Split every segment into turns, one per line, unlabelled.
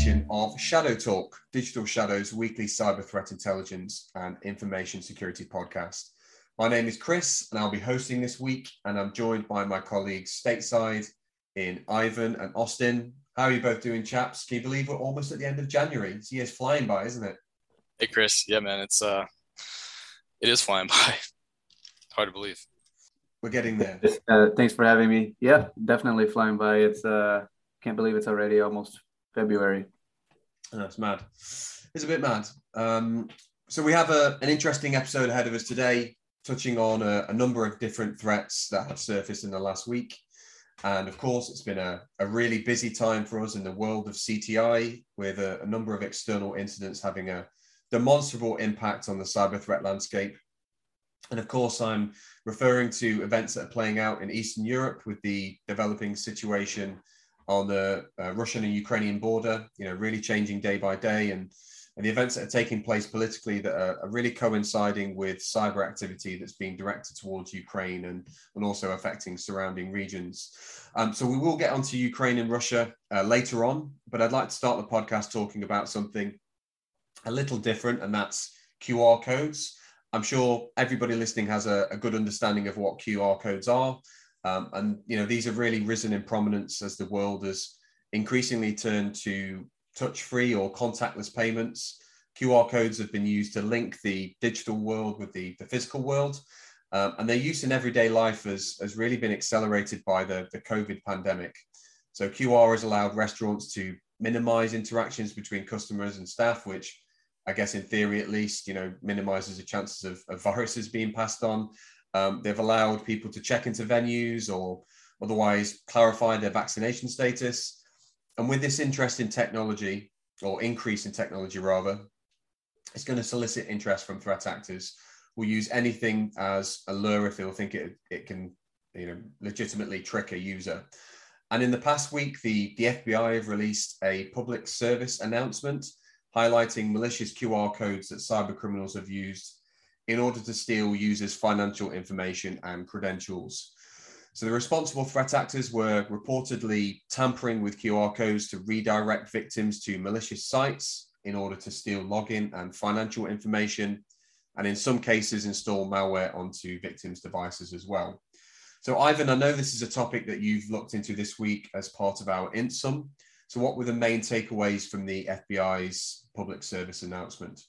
edition of ShadowTalk, Digital Shadows' weekly cyber threat intelligence and information security podcast. My name is Chris, and I'll be hosting this week, and I'm joined by my colleagues stateside in Ivan and Austin. How are you both doing, chaps? Can you believe we're almost at the end of January? This year's flying by, isn't it?
Hey, Chris. Yeah, man, it's uh, it is flying by. Hard to believe.
We're getting there.
Uh, thanks for having me. Yeah, definitely flying by. It's uh, can't believe it's already almost February.
Oh, it's mad. It's a bit mad. Um, so we have a, an interesting episode ahead of us today, touching on a, a, number of different threats that have surfaced in the last week. And of course, it's been a, a really busy time for us in the world of CTI, with a, a number of external incidents having a demonstrable impact on the cyber threat landscape. And of course, I'm referring to events that are playing out in Eastern Europe with the developing situation on the uh, Russian and Ukrainian border, you know, really changing day by day, and, and the events that are taking place politically that are, are really coinciding with cyber activity that's being directed towards Ukraine and, and also affecting surrounding regions. Um, so we will get onto Ukraine and Russia uh, later on, but I'd like to start the podcast talking about something a little different, and that's QR codes. I'm sure everybody listening has a, a good understanding of what QR codes are. Um, and you know these have really risen in prominence as the world has increasingly turned to touch-free or contactless payments. QR codes have been used to link the digital world with the, the physical world. Um, and their use in everyday life has, has really been accelerated by the, the COVID pandemic. So QR has allowed restaurants to minimize interactions between customers and staff, which I guess in theory at least, you know, minimizes the chances of, of viruses being passed on. Um, they've allowed people to check into venues or otherwise clarify their vaccination status. And with this interest in technology, or increase in technology rather, it's going to solicit interest from threat actors who use anything as a lure if they'll think it, it can you know, legitimately trick a user. And in the past week, the, the FBI have released a public service announcement highlighting malicious QR codes that cyber criminals have used in order to steal users' financial information and credentials. So the responsible threat actors were reportedly tampering with QR codes to redirect victims to malicious sites in order to steal login and financial information, and in some cases install malware onto victims' devices as well. So Ivan, I know this is a topic that you've looked into this week as part of our INTSUM. So what were the main takeaways from the FBI's public service announcement?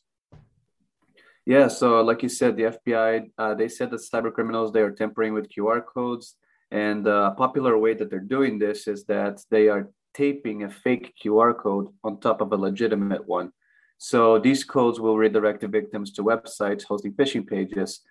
Yeah, so like you said, the FBI uh, they said that cyber criminals they are tampering with QR codes, and uh, a popular way that they're doing this is that they are taping a fake QR code on top of a legitimate one. So these codes will redirect the victims to websites hosting phishing pages.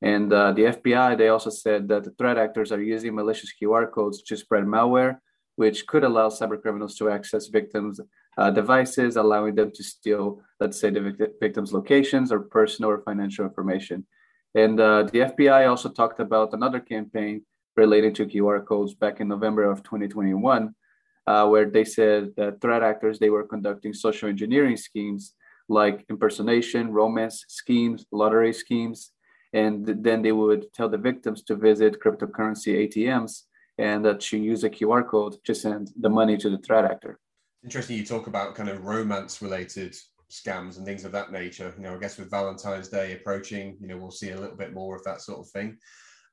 And uh, the FBI they also said that the threat actors are using malicious QR codes to spread malware, which could allow cyber criminals to access victims' uh, devices, allowing them to steal, let's say, the victim's locations or personal or financial information. And uh, the FBI also talked about another campaign related to QR codes back in November of 2021, uh, where they said that threat actors they were conducting social engineering schemes like impersonation, romance schemes, lottery schemes, and then they would tell the victims to visit cryptocurrency ATMs and that to use a QR code to send the money to the threat actor
interesting you talk about kind of romance related scams and things of that nature. You know, I guess with Valentine's Day approaching, you know, we'll see a little bit more of that sort of thing.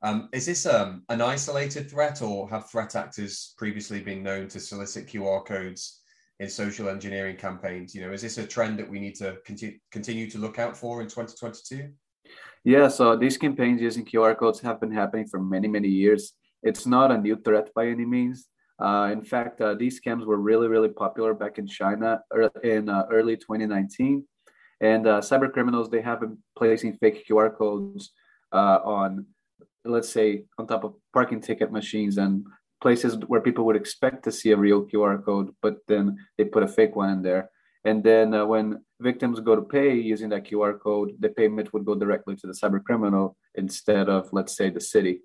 Um, is this um, an isolated threat, or have threat actors previously been known to solicit QR codes in social engineering campaigns? You know, is this a trend that we need to continue continue to look out for in 2022?
Yeah, so these campaigns using QR codes have been happening for many, many years. It's not a new threat by any means. Uh, in fact, uh, these scams were really, really popular back in China in uh, early 2019. And uh, cyber criminals, they have been placing fake QR codes uh, on, let's say, on top of parking ticket machines and places where people would expect to see a real QR code, but then they put a fake one in there. And then uh, when victims go to pay using that QR code, the payment would go directly to the cyber criminal instead of, let's say, the city.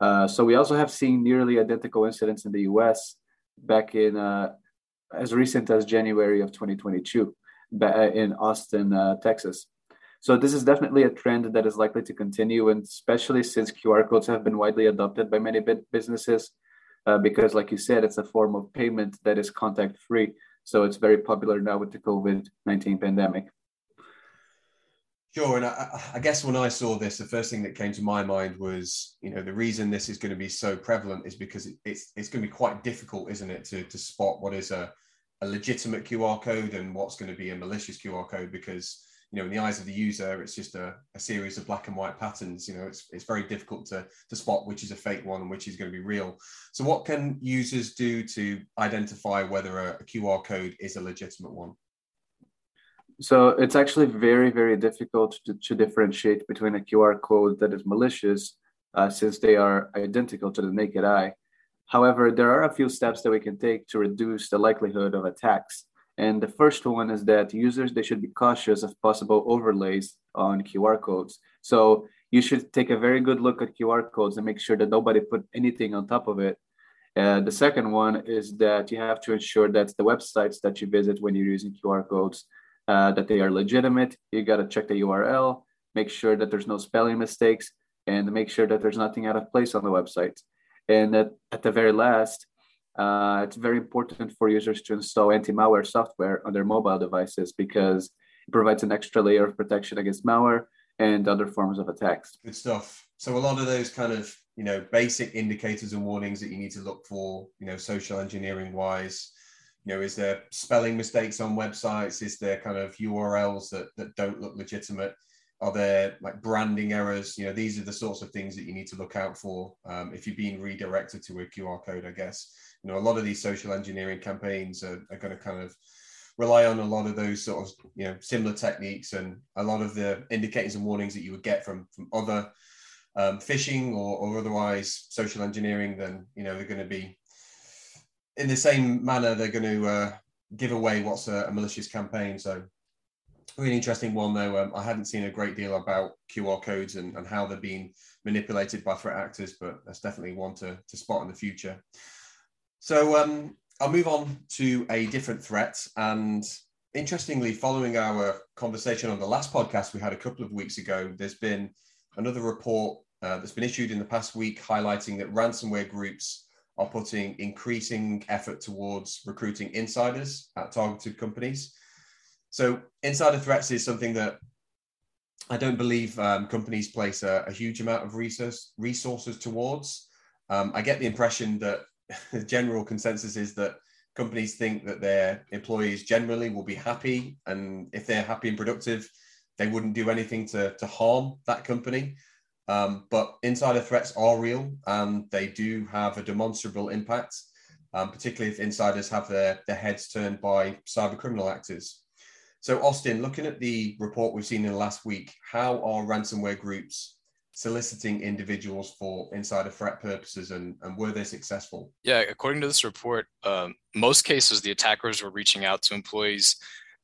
Uh, so we also have seen nearly identical incidents in the U.S. back in uh, as recent as January of 2022 uh, in Austin, uh, Texas. So this is definitely a trend that is likely to continue, and especially since QR codes have been widely adopted by many businesses, uh, because, like you said, it's a form of payment that is contact free. So it's very popular now with the COVID 19 pandemic.
Sure, and I, I, guess when I saw this, the first thing that came to my mind was, you know, the reason this is going to be so prevalent is because it, it's it's going to be quite difficult, isn't it, to to spot what is a, a legitimate QR code and what's going to be a malicious QR code because you know in the eyes of the user it's just a, a series of black and white patterns you know it's, it's very difficult to, to spot which is a fake one and which is going to be real. So what can users do to identify whether a, a qr code is a legitimate one
so it's actually very, very difficult to, to differentiate between a QR code that is malicious uh, since they are identical to the naked eye. However, there are a few steps that we can take to reduce the likelihood of attacks. And the first one is that users they should be cautious of possible overlays on QR codes. So you should take a very good look at QR codes and make sure that nobody put anything on top of it. The second one is that you have to ensure that the websites that you visit when you're using QR codes uh, that they are legitimate. You got to check the URL, make sure that there's no spelling mistakes, and make sure that there's nothing out of place on the website. And at, at the very last, uh, it's very important for users to install anti-malware software on their mobile devices because it provides an extra layer of protection against malware and other forms of attacks.
Good stuff. So a lot of those kind of you know basic indicators and warnings that you need to look for, you know, social engineering wise, you know, is there spelling mistakes on websites? Is there kind of URLs that, that don't look legitimate? Are there like branding errors? You know, these are the sorts of things that you need to look out for um, if you're being redirected to a QR code, I guess. You know, a lot of these social engineering campaigns are, are going to kind of rely on a lot of those sort of, you know, similar techniques and a lot of the indicators and warnings that you would get from, from other um, phishing or, or otherwise social engineering, then, you know, they're going to be in the same manner, they're going to uh, give away what's a, a, malicious campaign. So, really interesting one though. Um, I hadn't seen a great deal about QR codes and, and how they're being manipulated by threat actors, but that's definitely one to, to spot in the future. So, um, I'll move on to a different threat. And interestingly, following our conversation on the last podcast we had a couple of weeks ago, there's been another report uh, that's been issued in the past week highlighting that ransomware groups are putting increasing effort towards recruiting insiders at targeted companies. So, insider threats is something that I don't believe um, companies place a, a, huge amount of resource, resources towards. Um, I get the impression that the general consensus is that companies think that their employees generally will be happy, and if they're happy and productive, they wouldn't do anything to, to harm that company. Um, but insider threats are real and they do have a demonstrable impact, um, particularly if insiders have their, their heads turned by cyber criminal actors. So, Austin, looking at the report we've seen in the last week, how are ransomware groups soliciting individuals for insider threat purposes and, and were they successful?
Yeah, according to this report, um, most cases the attackers were reaching out to employees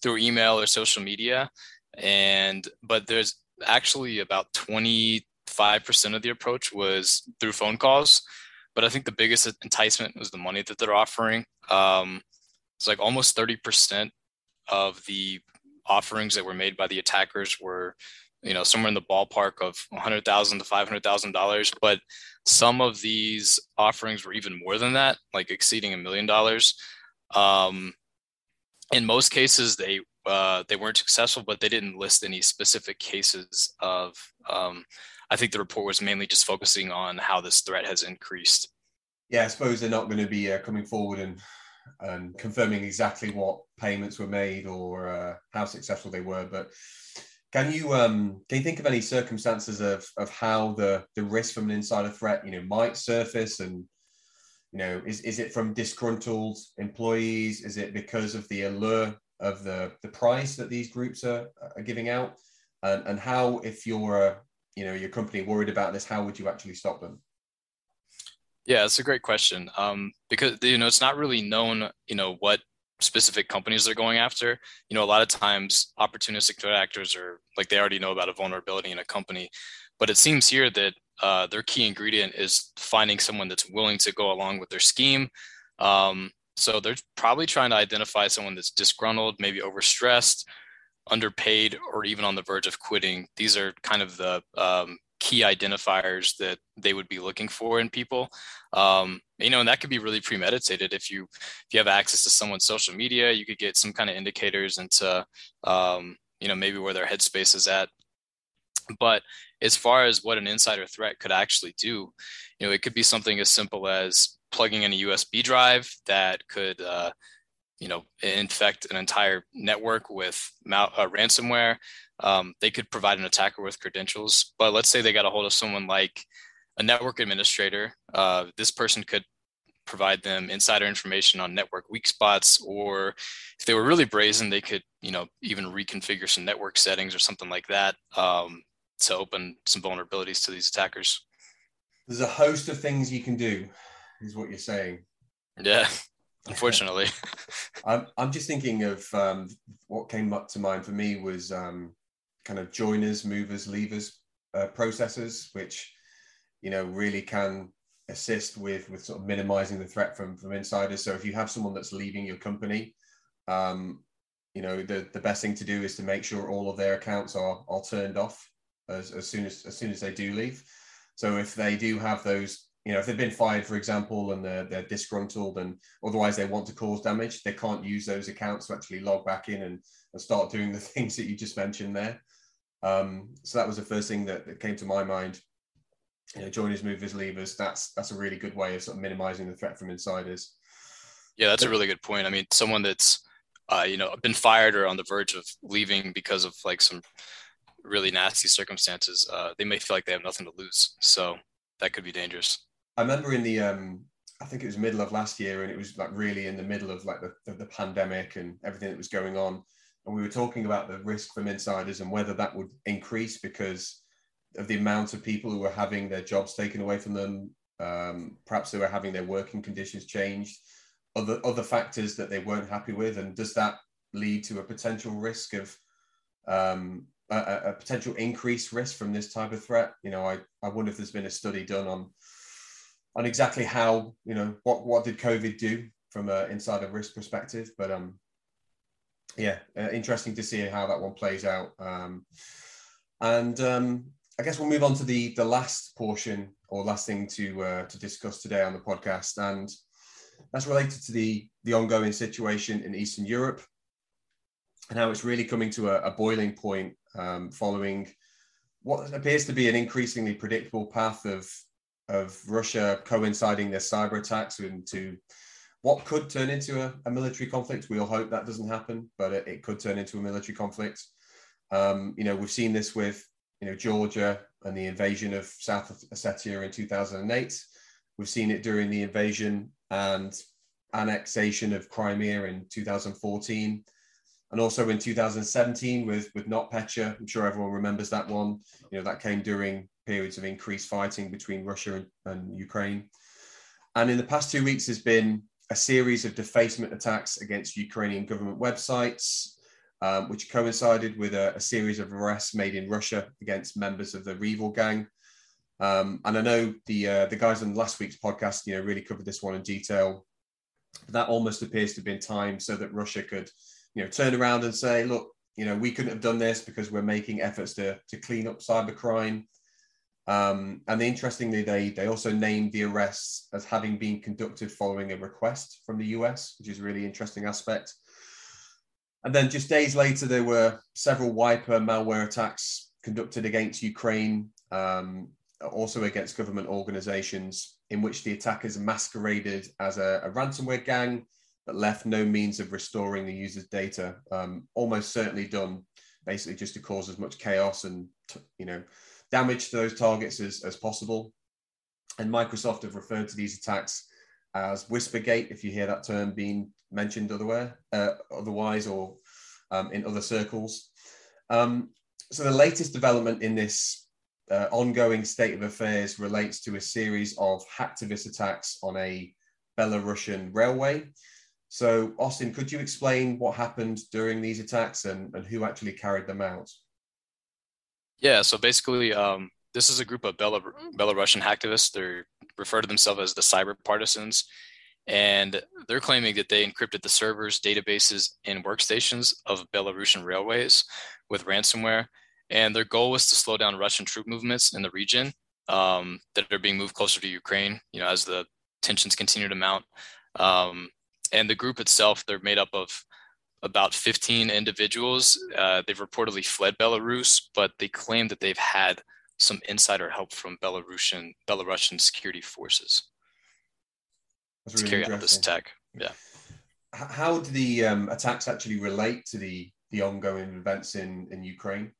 through email or social media. And but there's actually about 20 5% of the approach was through phone calls. But I think the biggest enticement was the money that they're offering. Um, it's like almost 30% of the offerings that were made by the attackers were, you know, somewhere in the ballpark of 100,000 to $500,000. But some of these offerings were even more than that, like exceeding a million dollars. Um, in most cases, they uh, they weren't successful, but they didn't list any specific cases of um, I think the report was mainly just focusing on how this threat has increased.
Yeah, I suppose they're not going to be uh, coming forward and and confirming exactly what payments were made or uh, how successful they were. But can you um, can you think of any circumstances of of how the the risk from an insider threat you know might surface and you know is is it from disgruntled employees? Is it because of the allure of the the price that these groups are, are giving out? And, and how if you're a, you know your company worried about this how would you actually stop them?
Yeah it's a great question. Um, because you know it's not really known you know what specific companies they're going after. You know a lot of times opportunistic threat actors are like they already know about a vulnerability in a company. But it seems here that uh, their key ingredient is finding someone that's willing to go along with their scheme. Um, so they're probably trying to identify someone that's disgruntled maybe overstressed underpaid or even on the verge of quitting. These are kind of the um, key identifiers that they would be looking for in people. Um, you know, and that could be really premeditated. If you if you have access to someone's social media, you could get some kind of indicators into um, you know maybe where their headspace is at. But as far as what an insider threat could actually do, you know, it could be something as simple as plugging in a USB drive that could uh, you know infect an entire network with mal- uh, ransomware um, they could provide an attacker with credentials. But let's say they got a hold of someone like a network administrator uh, this person could provide them insider information on network weak spots or if they were really brazen they could you know even reconfigure some network settings or something like that um, to open some vulnerabilities to these attackers.
There's a host of things you can do is what you're saying.
Yeah unfortunately.
I'm, I'm just thinking of um, what came up to mind for me was um, kind of joiners, movers, leavers uh, processes, which you know really can assist with with sort of minimizing the threat from from insiders. So if you have someone that's leaving your company, um, you know the the best thing to do is to make sure all of their accounts are are turned off as, as soon as as soon as they do leave. So if they do have those you know, if they've been fired, for example, and they're, they're disgruntled and otherwise they want to cause damage, they can't use those accounts to actually log back in and, and start doing the things that you just mentioned there. Um, so that was the first thing that, that came to my mind. You know, joiners, movers, leavers. That's that's a really good way of sort of minimizing the threat from insiders.
Yeah, that's a really good point. I mean, someone that's uh, you know been fired or on the verge of leaving because of like some really nasty circumstances, uh, they may feel like they have nothing to lose. So that could be dangerous.
I remember in the um, I think it was middle of last year, and it was like really in the middle of like the, the, the pandemic and everything that was going on, and we were talking about the risk from insiders and whether that would increase because of the amount of people who were having their jobs taken away from them. Um, perhaps they were having their working conditions changed, other other factors that they weren't happy with, and does that lead to a potential risk of um, a, a, potential increased risk from this type of threat? You know, I, I wonder if there's been a study done on on exactly how you know what what did COVID do from an insider risk perspective. But um, yeah, uh, interesting to see how that one plays out. Um, and um, I guess we'll move on to the the last portion or last thing to uh, to discuss today on the podcast, and that's related to the the ongoing situation in Eastern Europe and how it's really coming to a, a boiling point um, following what appears to be an increasingly predictable path of of Russia coinciding their cyber attacks into what could turn into a, a, military conflict. We all hope that doesn't happen, but it, it could turn into a military conflict. Um, you know, we've seen this with you know Georgia and the invasion of South Ossetia in 2008. We've seen it during the invasion and annexation of Crimea in 2014 and also in 2017 with with NotPetya. I'm sure everyone remembers that one. You know that came during periods of increased fighting between Russia and, and Ukraine. And in the past two weeks, there's been a series of defacement attacks against Ukrainian government websites, um, which coincided with a, a, series of arrests made in Russia against members of the REvil gang. Um, and I know the uh, the guys on last week's podcast, you know, really covered this one in detail. That almost appears to have been timed so that Russia could, you know, turn around and say, look, you know, we couldn't have done this because we're making efforts to to clean up cybercrime. Um, and interestingly, they, they also named the arrests as having been conducted following a request from the US, which is a really interesting aspect. And then just days later, there were several wiper malware attacks conducted against Ukraine, um, also against government organizations, in which the attackers masqueraded as a, a ransomware gang, but left no means of restoring the user's data. Um, almost certainly done basically just to cause as much chaos and, you know, damage to those targets as, as possible. And Microsoft have referred to these attacks as Whispergate, if you hear that term being mentioned otherwhere, uh, otherwise or um, in other circles. Um, so the latest development in this uh, ongoing state of affairs relates to a series of hacktivist attacks on a Belarusian railway. So, Austin, could you explain what happened during these attacks and, and who actually carried them out?
Yeah, so basically, um, this is a group of Belar- Belarusian hacktivists. They refer to themselves as the cyber partisans, and they're claiming that they encrypted the servers, databases, and workstations of Belarusian railways with ransomware. and their goal was to slow down Russian troop movements in the region um, that are being moved closer to Ukraine. You know, as the tensions continue to mount, um, and the group itself, they're made up of about 15 individuals. Uh, they've reportedly fled Belarus, but they claim that they've had some insider help from Belarusian Belarusian security forces really to carry out this attack. Yeah.
How do the um, attacks actually relate to the the ongoing events in in Ukraine?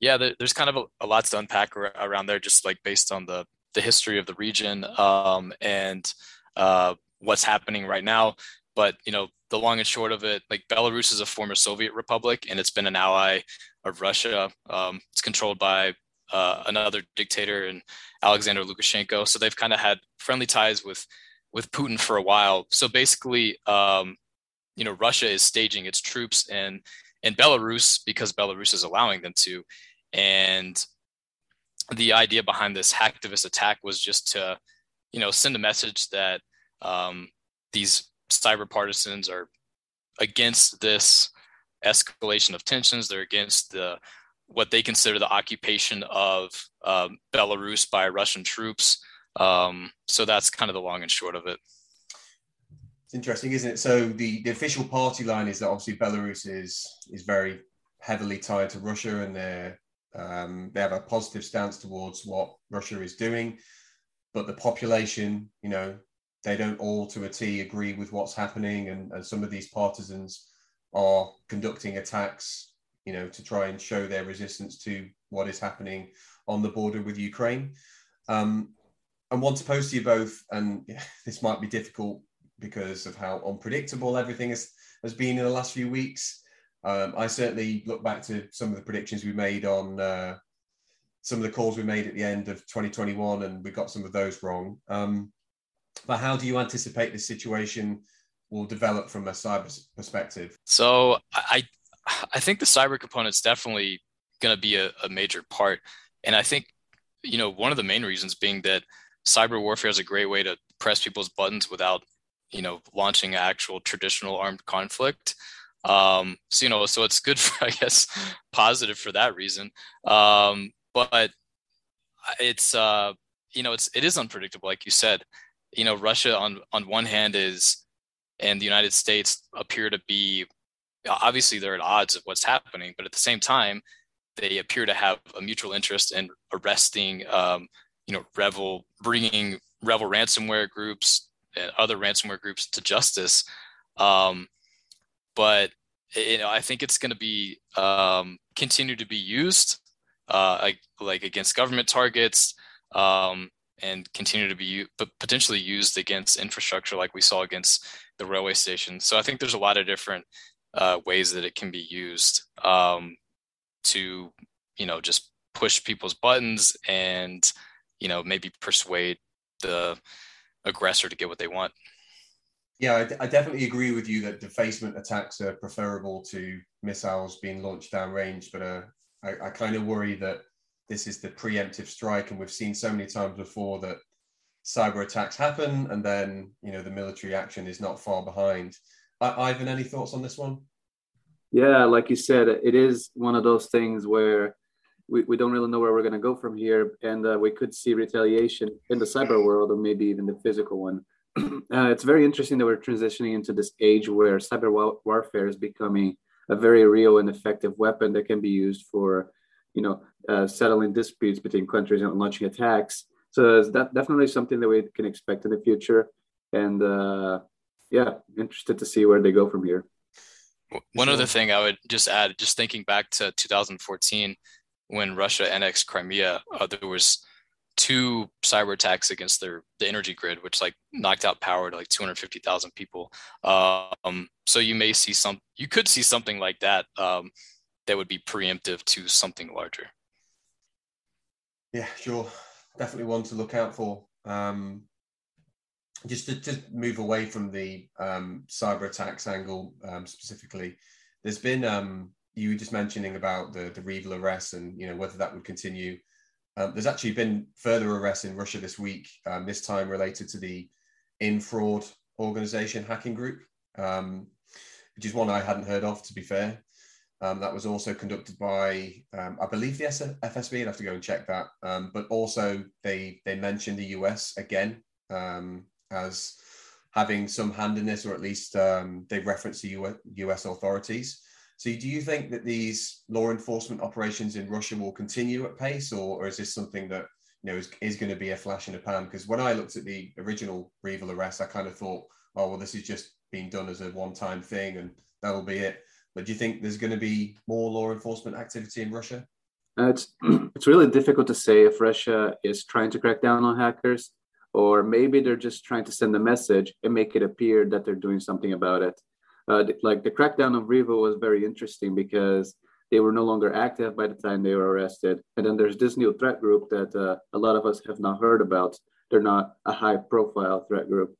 Yeah, there's kind of a, a lot to unpack around there, just like based on the the history of the region um, and uh, what's happening right now. But you know, the long and short of it, like Belarus is a former Soviet republic, and it's been an ally of Russia. Um, it's controlled by uh, another dictator and Alexander Lukashenko. So they've kind of had friendly ties with with Putin for a while. So basically, um, you know, Russia is staging its troops in in Belarus because Belarus is allowing them to, and the idea behind this hacktivist attack was just to, you know, send a message that um, these cyber partisans are against this escalation of tensions. They're against the what they consider the occupation of um, Belarus by Russian troops. Um, so that's kind of the long and short of it.
It's interesting, isn't it? So the, the official party line is that obviously Belarus is is very heavily tied to Russia, and they um, they have a positive stance towards what Russia is doing. But the population, you know, they don't all to a T agree with what's happening, and, and some of these partisans are conducting attacks, you know, to try and show their resistance to what is happening on the border with Ukraine. Um, and want to pose to you both, and yeah, this might be difficult because of how unpredictable everything has, has been in the last few weeks. Um, I certainly look back to some of the predictions we made on uh, some of the calls we made at the end of 2021, and we got some of those wrong. Um, but how do you anticipate this situation will develop from a cyber perspective?
So I I think the cyber component is definitely going to be a, a major part, and I think you know one of the main reasons being that cyber warfare is a great way to press people's buttons without you know launching actual traditional armed conflict. Um so you know so it's good for i guess positive for that reason. Um but it's uh you know it's it is unpredictable like you said you know russia on on one hand is and the united states appear to be obviously they're at odds of what's happening but at the same time they appear to have a mutual interest in arresting um, you know REvil bringing REvil ransomware groups and other ransomware groups to justice. Um, but you know i think it's going to be um, continue to be used uh, like, like against government targets um, and continue to be but potentially used against infrastructure like we saw against the railway station so i think there's a lot of different uh, ways that it can be used um, to you know just push people's buttons and you know maybe persuade the aggressor to get what they want.
Yeah I, definitely agree with you that defacement attacks are preferable to missiles being launched downrange but uh, I, I kind of worry that this is the preemptive strike and we've seen so many times before that cyber attacks happen and then you know the military action is not far behind I, ivan any thoughts on this one
yeah like you said it is one of those things where we, we don't really know where we're going to go from here. And uh, we could see retaliation in the cyber world or maybe even the physical one. uh, it's very interesting that we're transitioning into this age where cyber wa- warfare is becoming a very real and effective weapon that can be used for, you know, uh, settling disputes between countries and launching attacks. So it's that definitely something that we can expect in the future. And uh, yeah, interested to see where they go from here.
One other thing I would just add, just thinking back to 2014, when Russia annexed Crimea, uh, there was two cyber attacks against their the energy grid, which like knocked out power to like 250,000 people. Um, so you may see some, you could see something like that um, that would be preemptive to something larger.
Yeah, sure, definitely one to look out for. Um, just to, to move away from the um, cyber attacks angle um, specifically, there's been um, you were just mentioning about the the REvil arrests and you know whether that would continue. Um, there's actually been further arrests in Russia this week. Um, this time related to the Infraud organization hacking group, um, which is one I hadn't heard of. To be fair, Um, that was also conducted by, um, I believe, the FSB. I'd have to go and check that. Um, but also, they they mentioned the US again um, as having some hand in this, or at least um, they referenced the US authorities. So, do you think that these law enforcement operations in Russia will continue at pace, or, or is this something that you know is, is going to be a flash in the pan? Because when I looked at the original REvil arrest, I kind of thought, oh well, this is just being done as a one-time thing, and that'll be it. But do you think there's going to be more law enforcement activity in Russia?
Uh, it's it's really difficult to say if Russia is trying to crack down on hackers, or maybe they're just trying to send a message and make it appear that they're doing something about it. Uh, like the crackdown of REvil was very interesting because they were no longer active by the time they were arrested. And then there's this new threat group that uh, a lot of us have not heard about. They're not a high-profile threat group.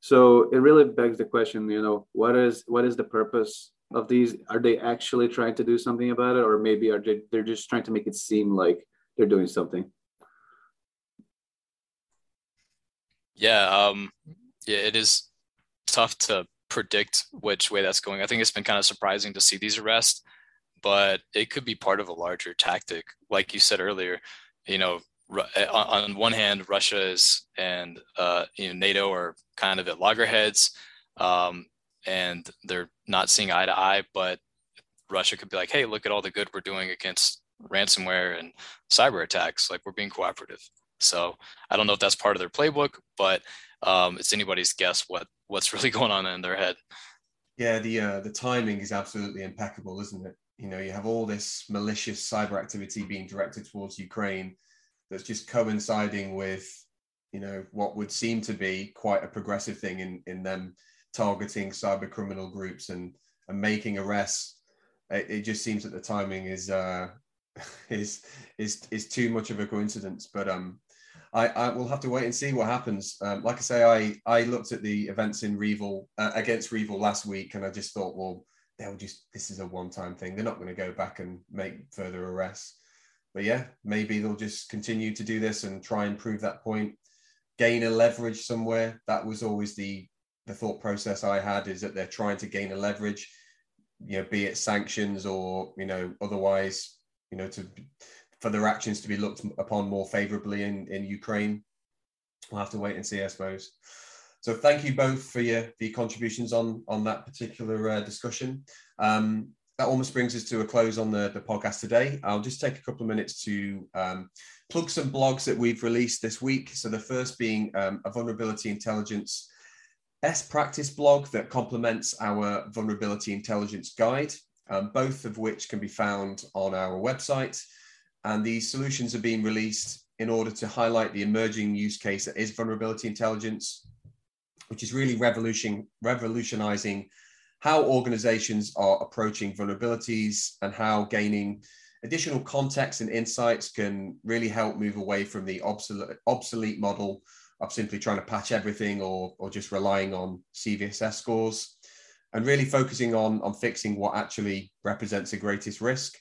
So it really begs the question, you know, what is what is the purpose of these? Are they actually trying to do something about it, or maybe are they they're just trying to make it seem like they're doing something?
Yeah, um, yeah, it is tough to predict which way that's going. I think it's been kind of surprising to see these arrests, but it could be part of a larger tactic. Like you said earlier, you know, eh, on one hand, Russia is and uh, you know NATO are kind of at loggerheads. Um, and they're not seeing eye to eye, but Russia could be like, hey, look at all the good we're doing against ransomware and cyber attacks. Like we're being cooperative. So I don't know if that's part of their playbook, but um, it's anybody's guess what what's really going on in their head.
Yeah, the uh, the timing is absolutely impeccable, isn't it? You know, you have all this malicious cyber activity being directed towards Ukraine that's just coinciding with, you know, what would seem to be quite a progressive thing in in them targeting cyber criminal groups and and making arrests. It, it just seems that the timing is uh, is is is too much of a coincidence. But um, I, I will have to wait and see what happens. Um, like I say, I I looked at the events in REvil uh, against REvil last week, and I just thought, well, they'll just this is a one time thing. They're not going to go back and make further arrests. But yeah, maybe they'll just continue to do this and try and prove that point, gain a leverage somewhere. That was always the the thought process I had is that they're trying to gain a leverage, you know, be it sanctions or you know otherwise, you know, to for their actions to be looked upon more favorably in in Ukraine. We'll have to wait and see, I suppose. So thank you both for your your contributions on on that particular uh, discussion. Um, that almost brings us to a close on the, the podcast today. I'll just take a couple of minutes to um, plug some blogs that we've released this week. So the first being um, a vulnerability intelligence best practice blog that complements our vulnerability intelligence guide, um, both of which can be found on our website. And these solutions are being released in order to highlight the emerging use case that is vulnerability intelligence, which is really revolution, revolutionizing how organizations are approaching vulnerabilities and how gaining additional context and insights can really help move away from the obsolete, obsolete model of simply trying to patch everything or, or just relying on CVSS scores and really focusing on, on fixing what actually represents the greatest risk.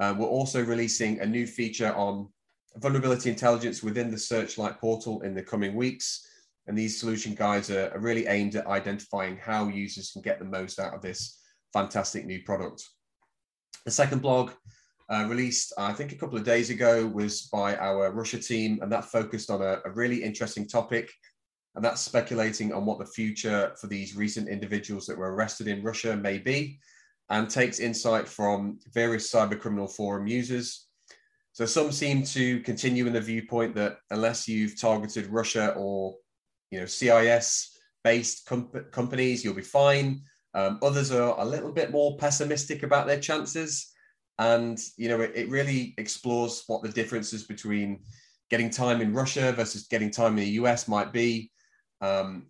Uh, we're also releasing a new feature on vulnerability intelligence within the Searchlight portal in the coming weeks. And these solution guides are, are really aimed at identifying how users can get the most out of this fantastic new product. The second blog uh, released, I think, a couple of days ago was by our Russia team, and that focused on a, a, really interesting topic. And that's speculating on what the future for these recent individuals that were arrested in Russia may be, and takes insight from various cybercriminal forum users. So some seem to continue in the viewpoint that unless you've targeted Russia or you know CIS based comp- companies, you'll be fine. Um, others are a little bit more pessimistic about their chances and you know it, it really explores what the differences between getting time in Russia versus getting time in the US might be. Um,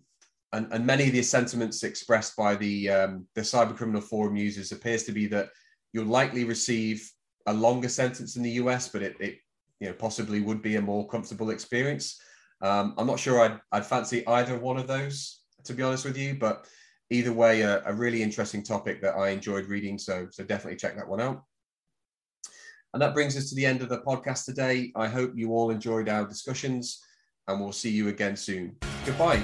and, and, many of the sentiments expressed by the um, the cybercriminal forum users appears to be that you'll likely receive a longer sentence in the US, but it, it you know possibly would be a more comfortable experience. Um, I'm not sure I'd, I'd fancy either one of those, to be honest with you, but either way, a, a really interesting topic that I enjoyed reading. So so definitely check that one out. And that brings us to the end of the podcast today. I hope you all enjoyed our discussions and we'll see you again soon. Goodbye.